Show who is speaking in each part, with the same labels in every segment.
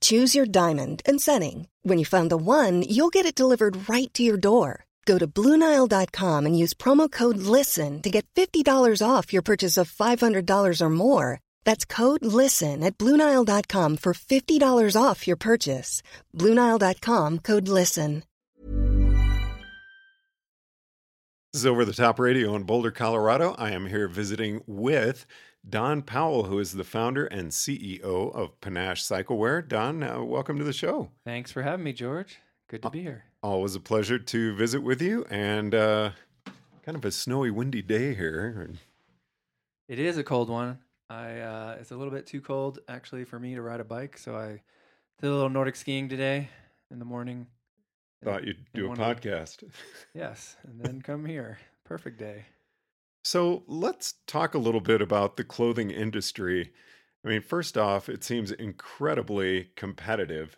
Speaker 1: Choose your diamond and setting. When you find the one, you'll get it delivered right to your door. Go to Bluenile.com and use promo code LISTEN to get $50 off your purchase of $500 or more. That's code LISTEN at Bluenile.com for $50 off your purchase. Bluenile.com code LISTEN.
Speaker 2: This is Over the Top Radio in Boulder, Colorado. I am here visiting with Don Powell, who is the founder and CEO of Panache Cyclewear. Don, uh, welcome to the show.
Speaker 3: Thanks for having me, George. Good to be here.
Speaker 2: Always a pleasure to visit with you, and uh, kind of a snowy, windy day here.
Speaker 3: It is a cold one. I uh, it's a little bit too cold actually for me to ride a bike, so I did a little Nordic skiing today in the morning.
Speaker 2: Thought you'd do a podcast.
Speaker 3: yes, and then come here. Perfect day.
Speaker 2: So let's talk a little bit about the clothing industry. I mean, first off, it seems incredibly competitive.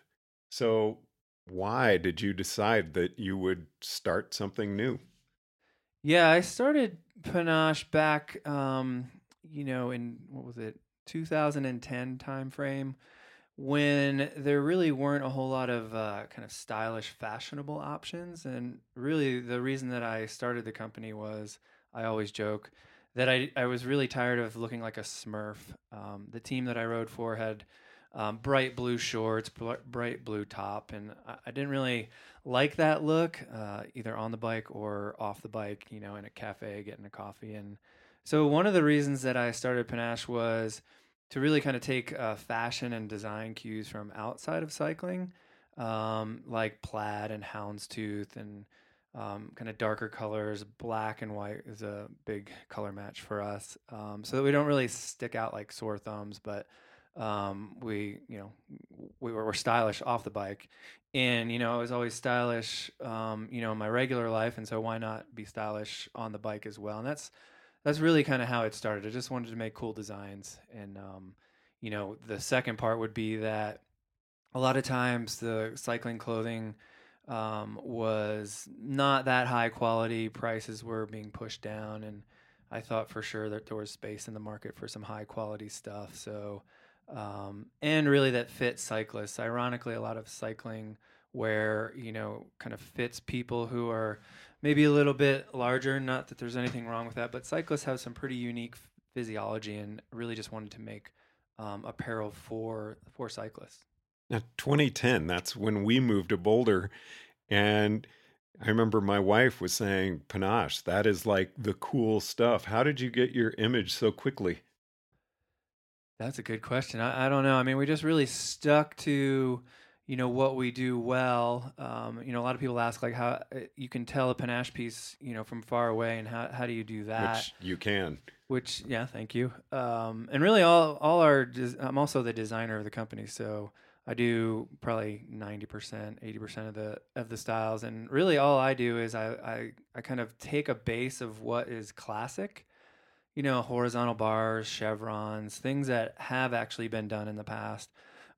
Speaker 2: So, why did you decide that you would start something new?
Speaker 3: Yeah, I started Panache back, um, you know, in what was it, 2010 timeframe, when there really weren't a whole lot of uh, kind of stylish, fashionable options. And really, the reason that I started the company was I always joke that I, I was really tired of looking like a smurf. Um, the team that I rode for had um, bright blue shorts, bl- bright blue top, and I, I, didn't really like that look, uh, either on the bike or off the bike. You know, in a cafe getting a coffee, and so one of the reasons that I started Panache was to really kind of take uh, fashion and design cues from outside of cycling, um, like plaid and houndstooth and um, kind of darker colors. Black and white is a big color match for us, um, so that we don't really stick out like sore thumbs, but um, we, you know, we were, were, stylish off the bike, and you know, I was always stylish, um, you know, in my regular life, and so why not be stylish on the bike as well? And that's that's really kind of how it started. I just wanted to make cool designs, and um, you know, the second part would be that a lot of times the cycling clothing um, was not that high quality. Prices were being pushed down, and I thought for sure that there was space in the market for some high quality stuff. So, um, and really that fit cyclists. Ironically, a lot of cycling wear you know kind of fits people who are maybe a little bit larger. Not that there's anything wrong with that, but cyclists have some pretty unique physiology, and really just wanted to make um, apparel for for cyclists.
Speaker 2: Now, 2010, that's when we moved to Boulder. And I remember my wife was saying, Panache, that is like the cool stuff. How did you get your image so quickly?
Speaker 3: That's a good question. I, I don't know. I mean, we just really stuck to, you know, what we do well. Um, you know, a lot of people ask like how uh, you can tell a panache piece, you know, from far away, and how how do you do that?
Speaker 2: Which you can.
Speaker 3: Which yeah, thank you. Um, and really, all all our des- I'm also the designer of the company, so I do probably 90%, 80% of the of the styles and really all I do is I I I kind of take a base of what is classic, you know, horizontal bars, chevrons, things that have actually been done in the past,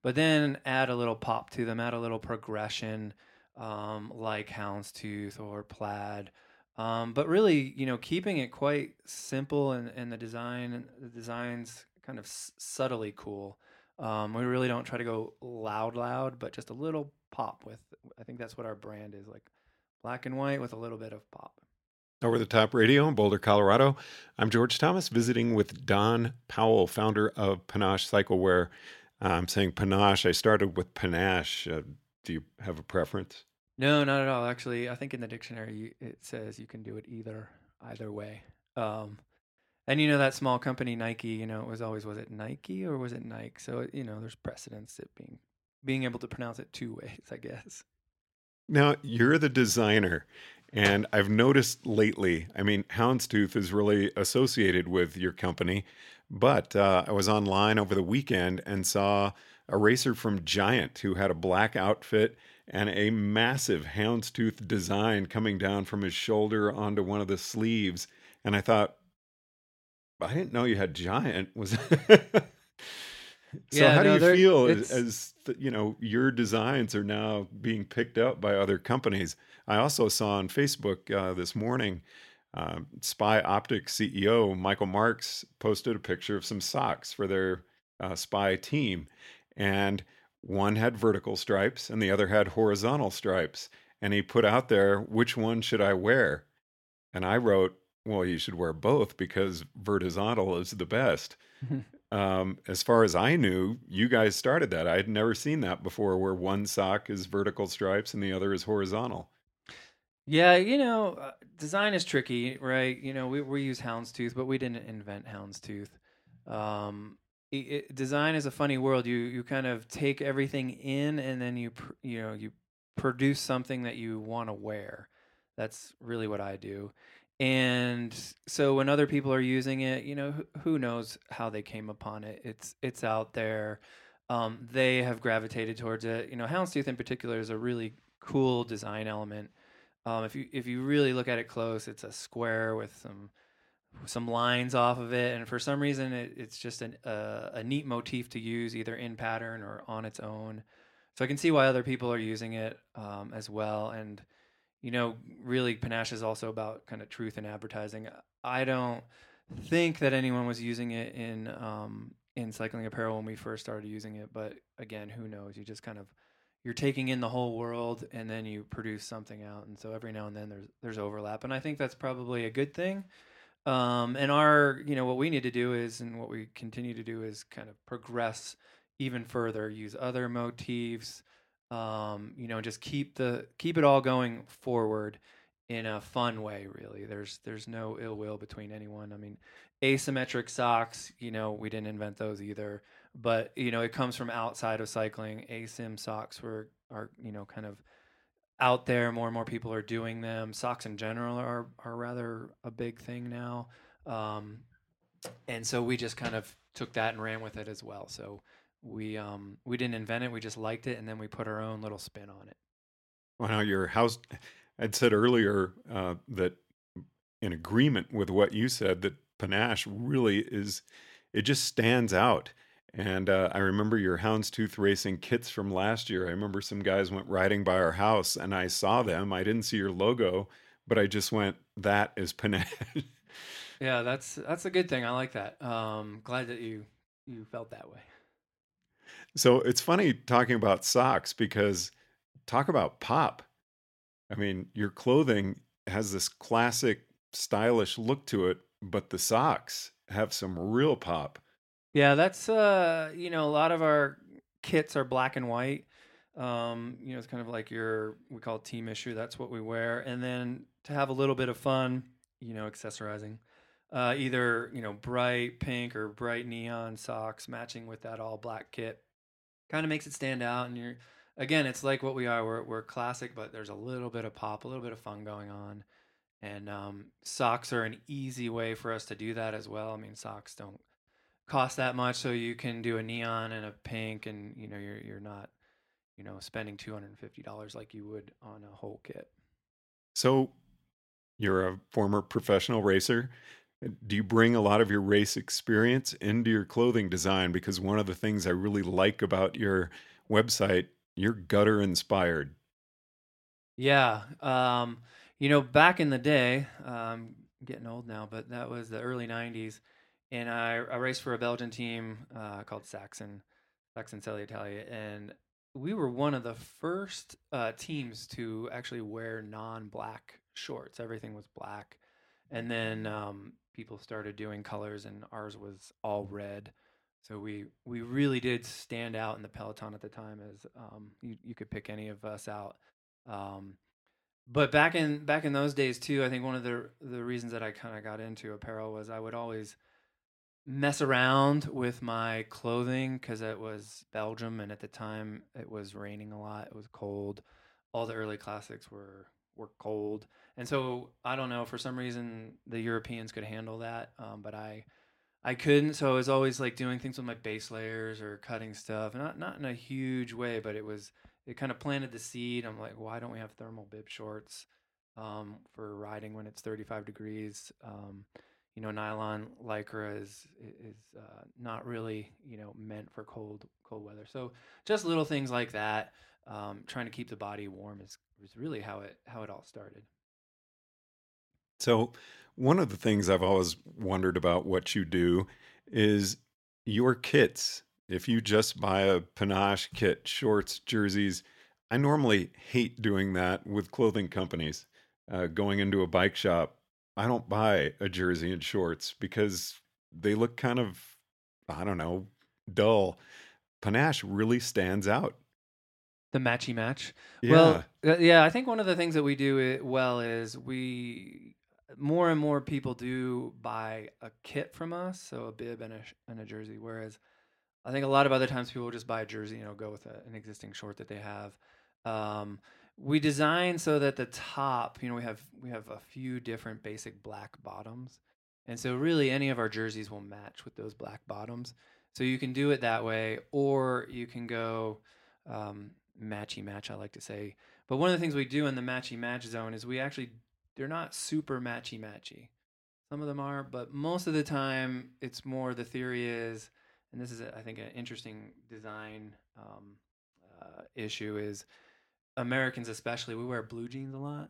Speaker 3: but then add a little pop to them, add a little progression um, like houndstooth or plaid. Um, but really, you know, keeping it quite simple and, and the design, the designs kind of s- subtly cool. Um, we really don't try to go loud, loud, but just a little pop with. I think that's what our brand is like, black and white with a little bit of pop.
Speaker 2: Over the Top Radio in Boulder, Colorado. I'm George Thomas, visiting with Don Powell, founder of Panache Cyclewear. Uh, I'm saying Panache. I started with Panache. Uh, do you have a preference?
Speaker 3: No, not at all. Actually, I think in the dictionary it says you can do it either either way. Um, and you know that small company Nike, you know, it was always was it Nike or was it Nike? So you know, there's precedence it being being able to pronounce it two ways, I guess.
Speaker 2: Now, you're the designer, and I've noticed lately, I mean, Houndstooth is really associated with your company, but uh, I was online over the weekend and saw a racer from Giant who had a black outfit and a massive houndstooth design coming down from his shoulder onto one of the sleeves. And I thought, I didn't know you had Giant. Was so?
Speaker 3: Yeah,
Speaker 2: how
Speaker 3: no,
Speaker 2: do you feel as, as the, you know your designs are now being picked up by other companies? I also saw on Facebook uh, this morning. Um, Spy Optics CEO Michael Marckx posted a picture of some socks for their uh, Spy team, and one had vertical stripes and the other had horizontal stripes. And he put out there, which one should I wear? And I wrote, well, you should wear both because vertical is the best. um, as far as I knew, you guys started that. I had never seen that before, where one sock is vertical stripes and the other is horizontal.
Speaker 3: Yeah, you know, uh, design is tricky, right? You know, we we use houndstooth, but we didn't invent houndstooth. Um, i it, design is a funny world. You you kind of take everything in, and then you pr- you know you produce something that you want to wear. That's really what I do. And so when other people are using it, you know, who, knows how they came upon it? It's it's out there. Um, they have gravitated towards it. You know, houndstooth in particular is a really cool design element. Um, if you if you really look at it close, it's a square with some some lines off of it, and for some reason, it, it's just an, uh, a neat motif to use either in pattern or on its own. So I can see why other people are using it um, as well. And you know, really, Panache is also about kind of truth in advertising. I don't think that anyone was using it in um, in cycling apparel when we first started using it, but again, who knows? You just kind of you're taking in the whole world and then you produce something out and so every now and then there's there's overlap and i think that's probably a good thing um, and our you know what we need to do is and what we continue to do is kind of progress even further use other motifs um, you know just keep the keep it all going forward in a fun way really. There's there's no ill will between anyone. I mean asymmetric socks you know we didn't invent those either but you know it comes from outside of cycling. Asim socks were are you know kind of out there. More and more people are doing them. Socks in general are are rather a big thing now um, and so we just kind of took that and ran with it as well. So we um we didn't invent it we just liked it and then we put our own little spin on it
Speaker 2: Well, now your house, I'd said earlier uh, that in agreement with what you said, that Panache really is, it just stands out. And uh, I remember your houndstooth racing kits from last year. I remember some guys went riding by our house and I saw them. I didn't see your logo, but I just went, that is Panache.
Speaker 3: yeah that's that's a good thing i like that um glad that you you felt that way
Speaker 2: So it's funny talking about socks because talk about pop. I mean, your clothing has this classic stylish look to it, but the socks have some real pop.
Speaker 3: Yeah, that's uh, you know, a lot of our kits are black and white. Um, you know, it's kind of like your we call it team issue. That's what we wear, and then to have a little bit of fun, you know, accessorizing, uh, either you know bright pink or bright neon socks matching with that all black kit, kind of makes it stand out. And you're again, it's like what we are. We're we're classic, but there's a little bit of pop, a little bit of fun going on. And um, socks are an easy way for us to do that as well. I mean, socks don't cost that much so you can do a neon and a pink and you know you're you're not you know spending $250 like you would on a whole kit
Speaker 2: So you're a former professional racer. Do you bring a lot of your race experience into your clothing design? Because one of the things I really like about your website, you're gutter inspired.
Speaker 3: yeah um you know back in the day um I'm getting old now but that was the early 90s and i, I raced for a belgian team uh, called saxon saxon Selle italia and we were one of the first uh, teams to actually wear non-black shorts everything was black and then um, people started doing colors and ours was all red so we we really did stand out in the peloton at the time as um, you, you could pick any of us out um, but back in back in those days too, I think one of the the reasons that I kind of got into apparel was I would always mess around with my clothing because it was Belgium and at the time it was raining a lot. It was cold. All the early classics were were cold, and so I don't know for some reason the Europeans could handle that, um, but I I couldn't. So I was always like doing things with my base layers or cutting stuff, not not in a huge way, but it was it kind of planted the seed. I'm like, why don't we have thermal bib shorts um, for riding when it's 35 degrees? Um, you know, nylon lycra is is uh, not really you know meant for cold cold weather. So just little things like that, um, trying to keep the body warm is is really how it how it all started.
Speaker 2: So one of the things I've always wondered about what you do is your kits. If you just buy a panache kit, shorts, jerseys, I normally hate doing that with clothing companies. Uh, going into a bike shop, I don't buy a jersey and shorts because they look kind of, I don't know, dull. Panache really stands out.
Speaker 3: The matchy match.
Speaker 2: Yeah.
Speaker 3: Well, uh, yeah, I think one of the things that we do well is we more and more people do buy a kit from us, so a bib and a and a jersey. Whereas I think a lot of other times people just buy a jersey, you know, go with a, an existing short that they have. Um, we design so that the top, you know, we have we have a few different basic black bottoms, and so really any of our jerseys will match with those black bottoms. So you can do it that way, or you can go um, matchy match. I like to say, but one of the things we do in the matchy match zone is we actually they're not super matchy matchy. Some of them are, but most of the time it's more the theory is, and this is I think an interesting design um, uh, issue is Americans especially we wear blue jeans a lot,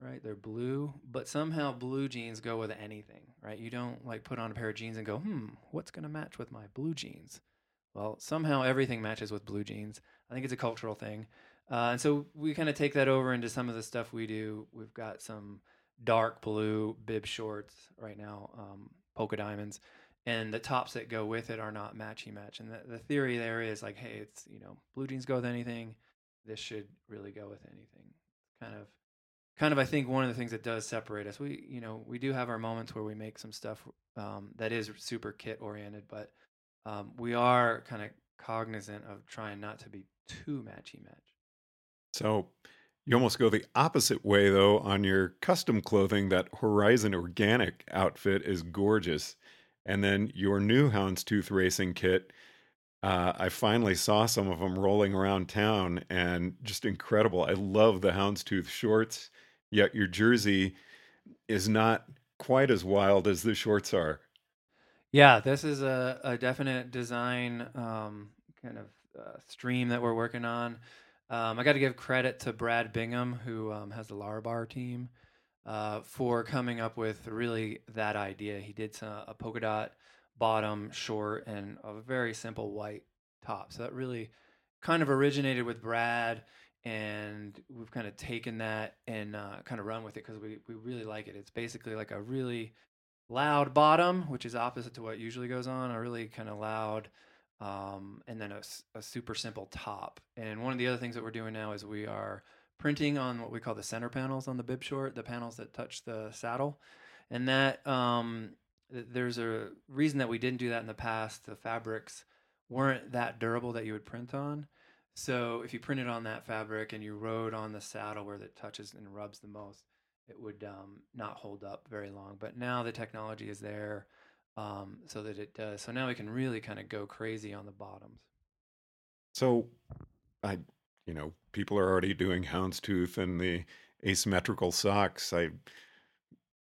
Speaker 3: right? They're blue, but somehow blue jeans go with anything, right? You don't like put on a pair of jeans and go, hmm, what's gonna match with my blue jeans? Well, somehow everything matches with blue jeans. I think it's a cultural thing. Uh, and so we kind of take that over into some of the stuff we do. We've got some dark blue bib shorts right now, um, polka diamonds, and the tops that go with it are not matchy match. And the, the theory there is like, hey, it's you know, blue jeans go with anything. This should really go with anything. Kind of, kind of. I think one of the things that does separate us. We you know we do have our moments where we make some stuff um, that is super kit oriented, but um, we are kind of cognizant of trying not to be too matchy match.
Speaker 2: So you almost go the opposite way, though, on your custom clothing. That Horizon Organic outfit is gorgeous. And then your new Houndstooth Racing kit, uh, I finally saw some of them rolling around town and just incredible. I love the Houndstooth shorts, yet your jersey is not quite as wild as the shorts are.
Speaker 3: Yeah, this is a, a definite design um, kind of uh, stream that we're working on. Um, I got to give credit to Brad Bingham, who um, has the Larabar team, uh, for coming up with really that idea. He did some, a polka dot bottom, short, and a very simple white top. So that really kind of originated with Brad, and we've kind of taken that and uh, kind of run with it because we, we really like it. It's basically like a really loud bottom, which is opposite to what usually goes on, a really kind of loud um, and then a, a, super simple top. And one of the other things that we're doing now is we are printing on what we call the center panels on the bib short, the panels that touch the saddle. And that um, there's a reason that we didn't do that in the past. The fabrics weren't that durable that you would print on. So if you printed on that fabric and you rode on the saddle where it touches and rubs the most, it would um, not hold up very long. But now the technology is there um, so that it does. So now we can really kind of go crazy on the bottoms.
Speaker 2: So, I, you know, people are already doing houndstooth and the asymmetrical socks. I,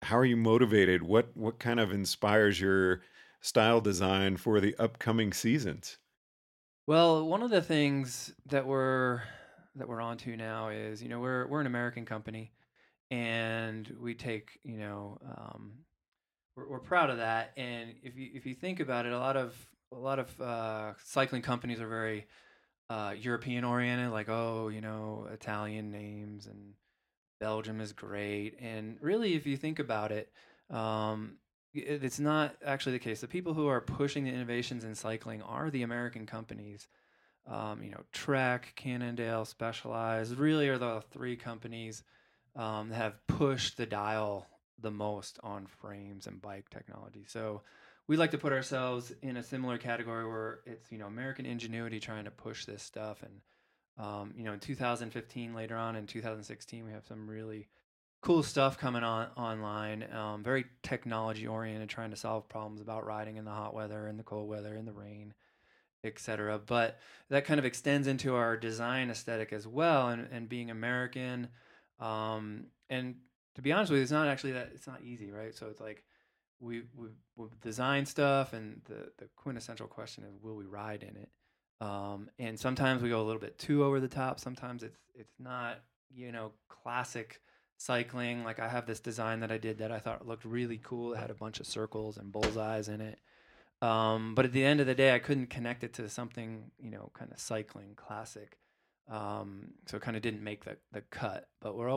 Speaker 2: how are you motivated? What what kind of inspires your style design for the upcoming seasons?
Speaker 3: Well, one of the things that we're that we're onto now is, you know, we're we're an American company, and we take, you know, um, we're, we're proud of that. And if you if you think about it, a lot of a lot of uh, cycling companies are very uh, European oriented, like oh, you know, Italian names and Belgium is great. And really, if you think about it, um, it, it's not actually the case. The people who are pushing the innovations in cycling are the American companies. Um, you know, Trek, Cannondale, Specialized really are the three companies um, that have pushed the dial the most on frames and bike technology. So we like to put ourselves in a similar category where it's you know American ingenuity trying to push this stuff, and um, you know in 2015 later on in 2016 we have some really cool stuff coming on online. Um, very technology oriented, trying to solve problems about riding in the hot weather, in the cold weather, in the rain, etc. But that kind of extends into our design aesthetic as well, and, and being American. Um, and to be honest with you, it's not actually that it's not easy, right? So it's like we we we design stuff, and the the quintessential question is, will we ride in it? Um, and sometimes we go a little bit too over the top. Sometimes it's it's not you know classic cycling. Like I have this design that I did that I thought looked really cool. It had a bunch of circles and bullseyes in it. Um, but at the end of the day, I couldn't connect it to something, you know, kind of cycling classic. Um, so it kind of didn't make the, the cut. But we're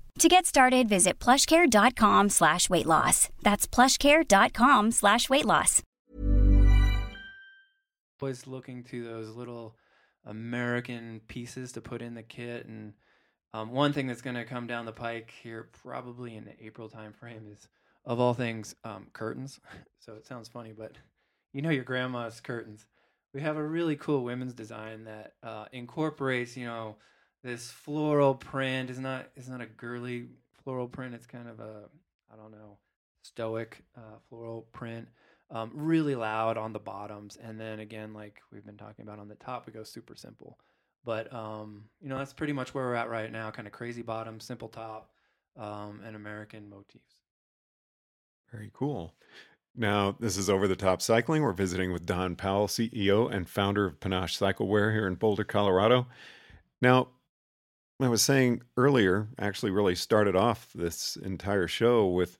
Speaker 4: To get started, visit plushcare.com slash weight loss. That's plushcare.com slash weight loss.
Speaker 3: always looking to those little American pieces to put in the kit. And um, one thing that's going to come down the pike here, probably in the April timeframe, is of all things, um, curtains. so it sounds funny, but you know your grandma's curtains. We have a really cool women's design that uh, incorporates, you know, this floral print. is not it's not a girly floral print. It's kind of a I don't know stoic uh, floral print. Um, really loud on the bottoms, and then again, like we've been talking about on the top, we go super simple. But um, you know, that's pretty much where we're at right now. Kind of crazy bottom, simple top, um, and American motifs.
Speaker 2: Very cool. Now, this is Over the Top Cycling. We're visiting with Don Powell, CEO and founder of Panache Cyclewear here in Boulder, Colorado. Now, I was saying earlier, actually, really started off this entire show with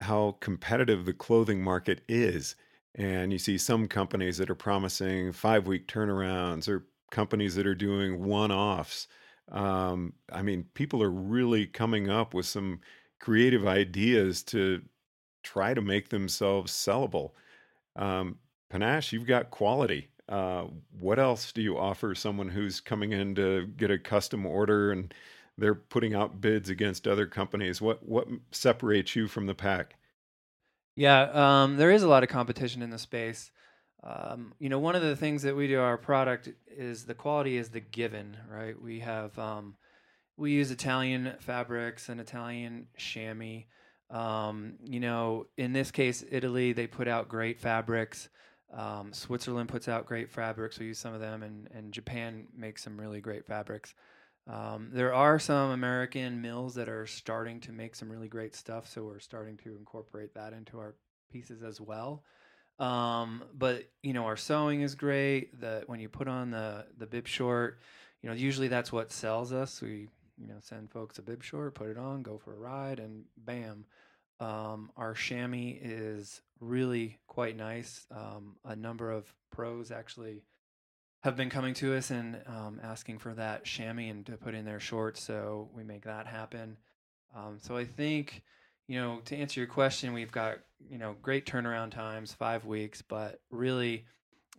Speaker 2: how competitive the clothing market is. And you see some companies that are promising five week turnarounds or companies that are doing one offs. Um, I mean, people are really coming up with some creative ideas to try to make themselves sellable. Um, Panache, you've got quality. Uh, what else do you offer someone who's coming in to get a custom order and they're putting out bids against other companies? What what separates you from the pack?
Speaker 3: Yeah, um, there is a lot of competition in the space. Um, you know, one of the things that we do our product is the quality is the given, right? We have um, we use Italian fabrics and Italian chamois. Um, you know, in this case, Italy, they put out great fabrics. Um, Switzerland puts out great fabrics. We use some of them, and, and Japan makes some really great fabrics. Um, there are some American mills that are starting to make some really great stuff, so we're starting to incorporate that into our pieces as well. Um, but you know, our sewing is great. That when you put on the the bib short, you know, usually that's what sells us. We you know send folks a bib short, put it on, go for a ride, and bam. Um, our chamois is really quite nice. Um, a number of pros actually have been coming to us and um, asking for that chamois and to put in their shorts, so we make that happen. Um, so I think, you know, to answer your question, we've got you know great turnaround times, five weeks, but really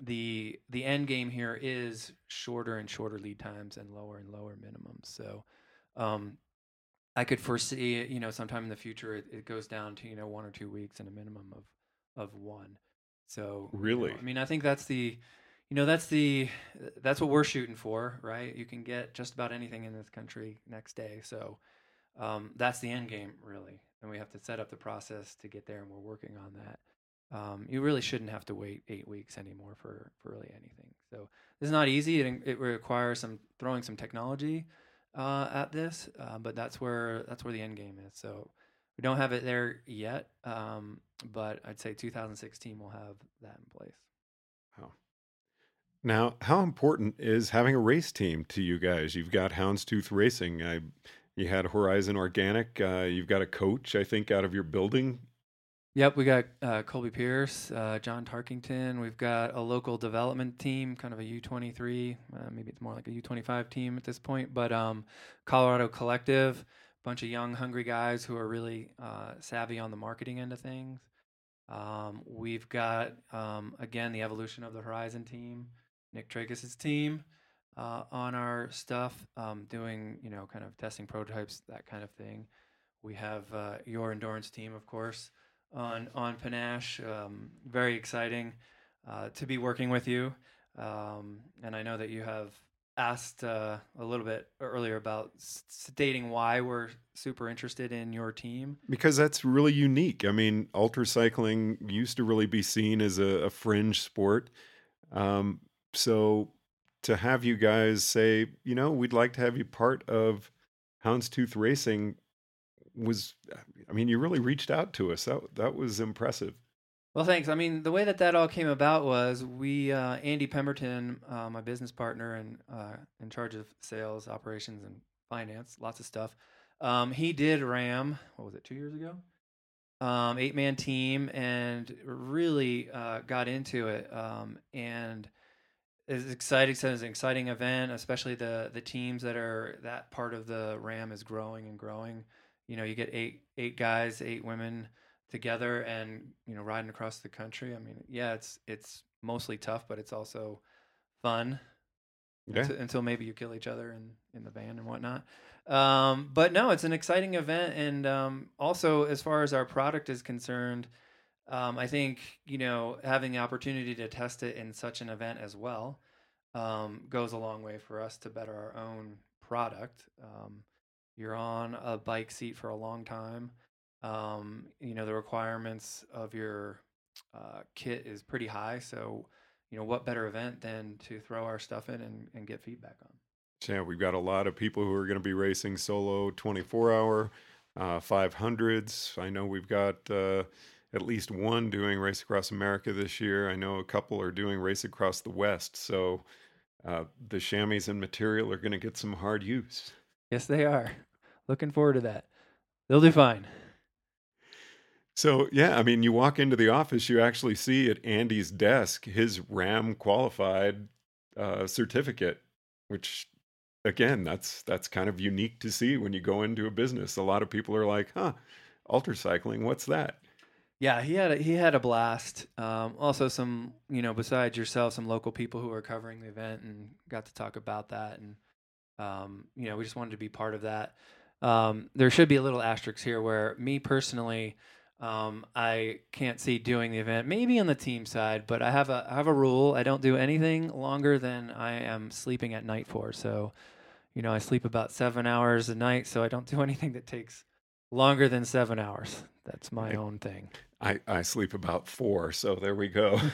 Speaker 3: the the end game here is shorter and shorter lead times and lower and lower minimums. So um, I could foresee, you know, sometime in the future it, it, goes down to you know one or two weeks and a minimum of of one. So
Speaker 2: really,
Speaker 3: you know, I mean, I think that's the, you know, that's the that's what we're shooting for, right? You can get just about anything in this country next day. So um, that's the end game, really. and we have to set up the process to get there, and we're working on that. Um, you really shouldn't have to wait eight weeks anymore for for really anything. So it's not easy. It, it requires some throwing some technology uh, at this, uh, but that's where that's where the end game is. So we don't have it there yet, um, but I'd say 2016 will have that in place.
Speaker 2: Wow. Now, how important is having a race team to you guys? You've got Houndstooth Racing. I, you had Horizon Organic. Uh, you've got a coach, I think, out of your building.
Speaker 3: Yep, we got uh, Colby Pierce, uh, John Tarkington. We've got a local development team, kind of a U23. Uh, maybe it's more like a U25 team at this point, but um, Colorado Collective, bunch of young, hungry guys who are really uh, savvy on the marketing end of things. Um, we've got um, again the evolution of the Horizon team, Nick Tragus' team uh, on our stuff, um, doing you know kind of testing prototypes, that kind of thing. We have uh, your endurance team, of course, on on Panache. Um, very exciting uh, to be working with you, um, and I know that you have asked uh, a little bit earlier about stating why we're super interested in your team.
Speaker 2: Because that's really unique. I mean ultra cycling used to really be seen as a, a fringe sport. Um, so to have you guys say you know we'd like to have you part of houndstooth racing was i mean you really reached out to us that that was impressive
Speaker 3: well, thanks. I mean, the way that that all came about was we, uh, Andy Pemberton, uh, my business partner and uh, in charge of sales, operations, and finance, lots of stuff. Um, he did RAAM. What was it? Two years ago. Um, eight man team and really uh, got into it. Um, and it's exciting. It's an exciting event, especially the the teams that are that part of the RAAM is growing and growing. You know, you get eight eight guys, eight women together and you know riding across the country. I mean, yeah, it's it's mostly tough, but it's also fun.
Speaker 2: Yeah.
Speaker 3: Until, until maybe you kill each other in in the van and whatnot. Um, but no, it's an exciting event, and um, also as far as our product is concerned, um, I think you know having the opportunity to test it in such an event as well um, goes a long way for us to better our own product. You're on a bike seat for a long time um, you know the requirements of your uh, kit is pretty high so you know what better event than to throw our stuff in and, and get feedback on?
Speaker 2: Yeah we've got a lot of people who are going to be racing solo 24 hour uh, 500s i know we've got uh, at least one doing race across america this year. I know a couple are doing race across the west so uh, the chamois and material are going to get some hard use
Speaker 3: yes they are looking forward to that they'll do fine
Speaker 2: so yeah, I mean, you walk into the office, you actually see at Andy's desk his RAAM qualified uh, certificate, which again, that's that's kind of unique to see when you go into a business. A lot of people are like, "Huh, ultra cycling, what's that?"
Speaker 3: Yeah, he had a, he had a blast. Um, also, some you know, besides yourself, some local people who were covering the event and got to talk about that, and um, you know, we just wanted to be part of that. Um, there should be a little asterisk here where me personally. Um, I can't see doing the event. Maybe on the team side, but I have a I have a rule. I don't do anything longer than I am sleeping at night for. So, you know, I sleep about seven hours a night, so I don't do anything that takes longer than seven hours. That's my I, own thing.
Speaker 2: I I sleep about four, so there we go.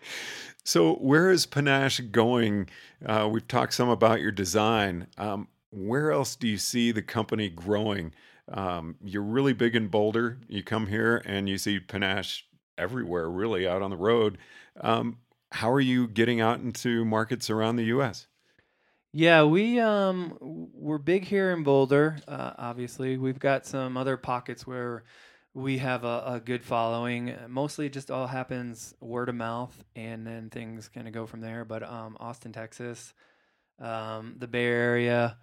Speaker 2: so, where is Panache going? Uh, we've talked some about your design. Um, where else do you see the company growing? Um, you're really big in Boulder. You come here and you see Panache everywhere, really out on the road. Um, how are you getting out into markets around the U.S.?
Speaker 3: Yeah, we um we're big here in Boulder. Uh, obviously, we've got some other pockets where we have a, a, good following. Mostly, just all happens word of mouth, and then things kind of go from there. But um, Austin, Texas, um, the Bay Area,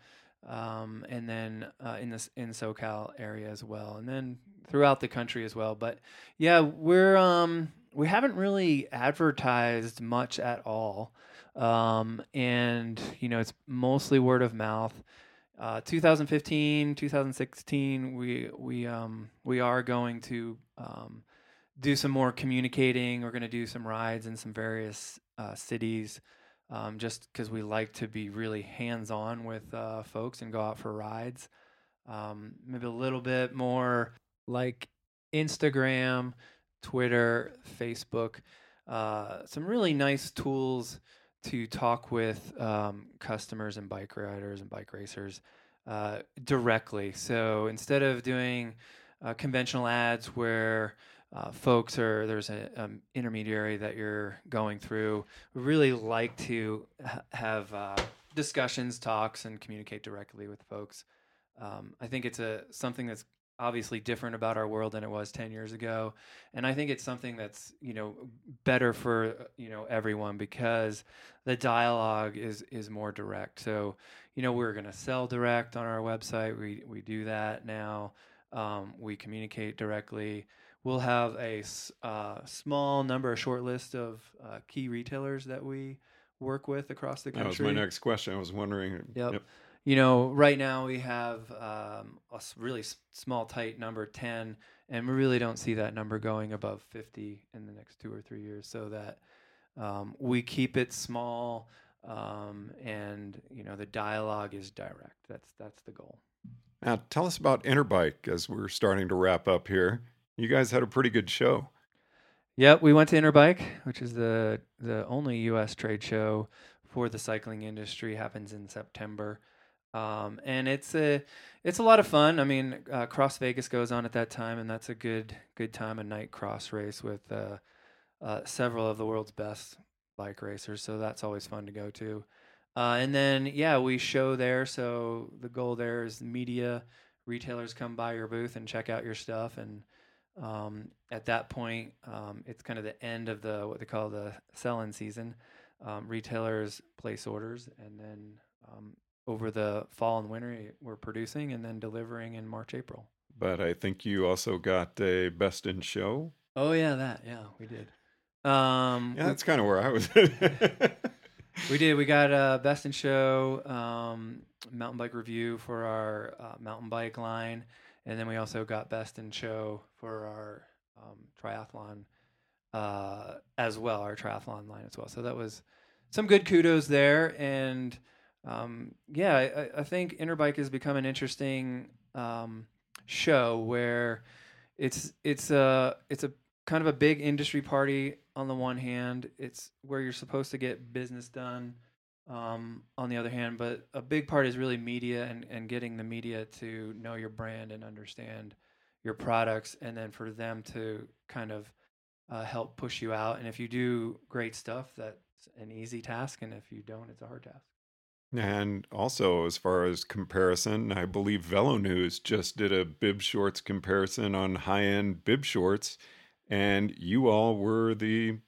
Speaker 3: um, and then uh, in this in SoCal area as well, and then throughout the country as well. But yeah, we're um, we haven't really advertised much at all, um, and you know it's mostly word of mouth. Uh, 2015, 2016, we we um, we are going to um, do some more communicating. We're going to do some rides in some various uh, cities um, just because we like to be really hands on with uh, folks and go out for rides. um, maybe a little bit more like Instagram, Twitter, Facebook. Uh, some really nice tools to talk with um, customers and bike riders and bike racers uh, directly. So instead of doing uh, conventional ads where uh, folks or there's an um, intermediary that you're going through, we really like to ha- have uh, discussions, talks, and communicate directly with folks. Um, I think it's a something that's obviously different about our world than it was 10 years ago and i think it's something that's you know better for you know everyone because the dialogue is is more direct so you know we're going to sell direct on our website we we do that now um, we communicate directly we'll have a uh, small number a short list of uh, key retailers that we work with across the country
Speaker 2: That was my next question. I was wondering.
Speaker 3: Yep. You know, right now we have um, a really s- small, tight number 10, and we really don't see that number going above 50 in the next two or three years. So that um, we keep it small, um, and you know, the dialogue is direct. That's that's the goal.
Speaker 2: Now, tell us about Interbike as we're starting to wrap up here. You guys had a pretty good show.
Speaker 3: Yep, we went to Interbike, which is the the only U.S. trade show for the cycling industry. happens in September, um, and it's a it's a lot of fun. I mean, uh, Cross Vegas goes on at that time, and that's a good good time a night cross race with uh, uh, several of the world's best bike racers. So that's always fun to go to. Uh, and then yeah, we show there. So the goal there is media retailers come by your booth and check out your stuff and um, at that point, um, it's kind of the end of the what they call the sell-in season. Um, retailers place orders, and then um, over the fall and winter, we're producing and then delivering in March, April.
Speaker 2: But I think you also got a best in show.
Speaker 3: Oh yeah, that yeah we did. Um,
Speaker 2: Yeah, that's kind of where I was.
Speaker 3: we did. We got a best in show um, mountain bike review for our uh, mountain bike line, and then we also got best in show for our um, triathlon uh, as well, our triathlon line as well. So that was some good kudos there, and um, yeah, I, I think Interbike has become an interesting um, show where it's it's a it's a kind of a big industry party on the one hand. It's where you're supposed to get business done um, on the other hand, but a big part is really media and, and getting the media to know your brand and understand your products, and then for them to kind of uh, help push you out. And if you do great stuff, that's an easy task, and if you don't, it's a hard task.
Speaker 2: And also, as far as comparison, I believe VeloNews just did a bib shorts comparison on high end bib shorts, and you all were the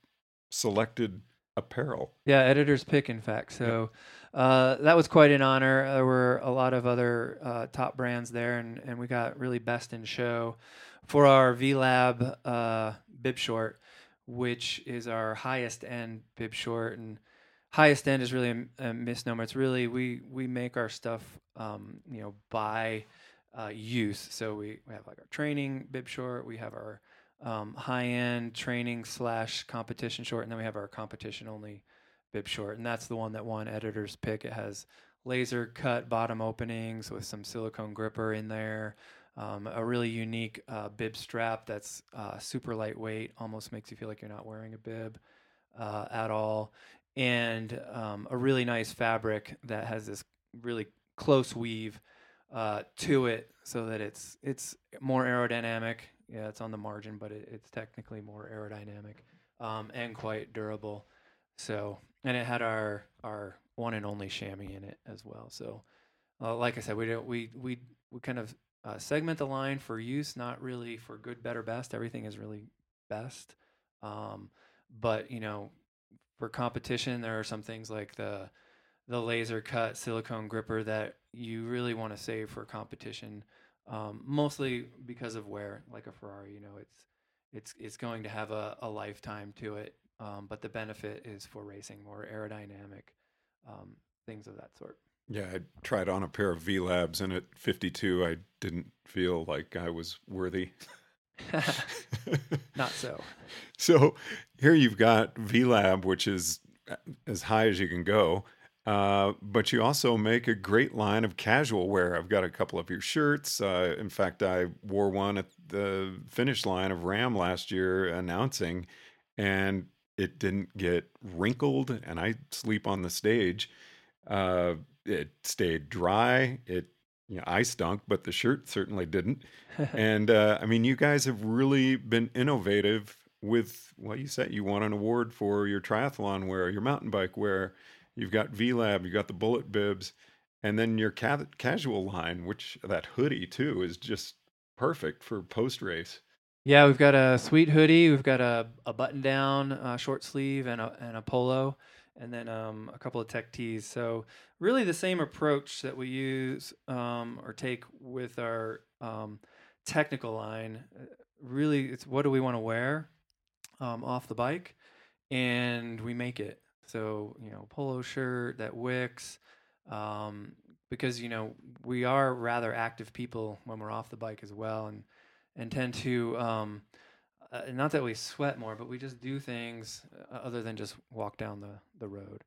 Speaker 2: selected apparel.
Speaker 3: Yeah, editor's pick, in fact. So uh, that was quite an honor. There were a lot of other uh, top brands there, and, and we got really best in show for our V Lab uh, bib short, which is our highest end bib short. And highest end is really a, a misnomer. It's really we we make our stuff, um, you know, by uh, use. So we, we have like our training bib short. We have our um, high end training slash competition short, and then we have our competition only bib short, and that's the one that won editor's pick. It has laser cut bottom openings with some silicone gripper in there. Um, a really unique uh, bib strap that's uh, super lightweight, almost makes you feel like you're not wearing a bib uh, at all, and um, a really nice fabric that has this really close weave uh, to it, so that it's it's more aerodynamic. Yeah, it's on the margin, but it, it's technically more aerodynamic um, and quite durable. So, and it had our our one and only chamois in it as well. So, uh, like I said, we don't we we we kind of uh, segment the line for use, not really for good, better, best. Everything is really best, um, but you know, for competition, there are some things like the the laser cut silicone gripper that you really want to save for competition. Um, mostly because of wear, like a Ferrari, you know, it's it's it's going to have a, a lifetime to it, um, but the benefit is for racing, more aerodynamic, um, things of that sort.
Speaker 2: Yeah, I tried on a pair of V Labs, and at 52, I didn't feel like I was worthy.
Speaker 3: Not so.
Speaker 2: So here you've got VLab, which is as high as you can go, Uh, but you also make a great line of casual wear. I've got a couple of your shirts. Uh, in fact, I wore one at the finish line of RAAM last year announcing, and it didn't get wrinkled. And I sleep on the stage. Uh, it stayed dry. It, you know, I stunk, but the shirt certainly didn't. and uh, I mean, you guys have really been innovative with what you said. You won an award for your triathlon wear, your mountain bike wear. You've got V Lab, you've got the bullet bibs, and then your ca- casual line, which that hoodie too is just perfect for post race.
Speaker 3: Yeah, we've got a sweet hoodie. We've got a, a button down uh, short sleeve and a, and a polo, and then um, a couple of tech tees. So, really, the same approach that we use um, or take with our um, technical line. Uh, really, it's what do we want to wear um, off the bike, and we make it. So, you know, polo shirt that wicks, um, because you know we are rather active people when we're off the bike as well, and and tend to um, uh, not that we sweat more, but we just do things uh, other than just walk down the the road.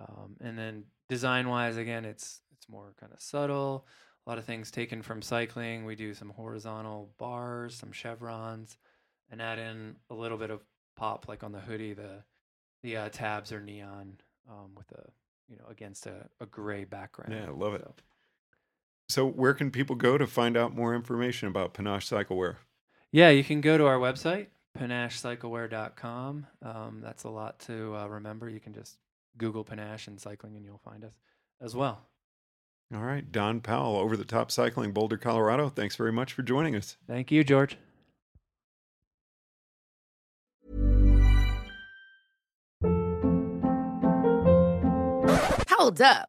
Speaker 3: Um, and then design wise, again, it's it's more kind of subtle. A lot of things taken from cycling. We do some horizontal bars, some chevrons, and add in a little bit of pop, like on the hoodie. The the uh, tabs are neon um, with a you know against a, a gray background.
Speaker 2: Yeah, I love it.
Speaker 3: So-
Speaker 2: So, where can people go to find out more information about Panache Cycle Wear?
Speaker 3: Yeah, you can go to our website, panachecyclewear.com. Um, that's a lot to uh, remember. You can just Google Panache and cycling and you'll find us as well.
Speaker 2: All right, Don Powell, Over the Top Cycling, Boulder, Colorado. Thanks very much for joining us.
Speaker 3: Thank you, George.
Speaker 5: Hold up.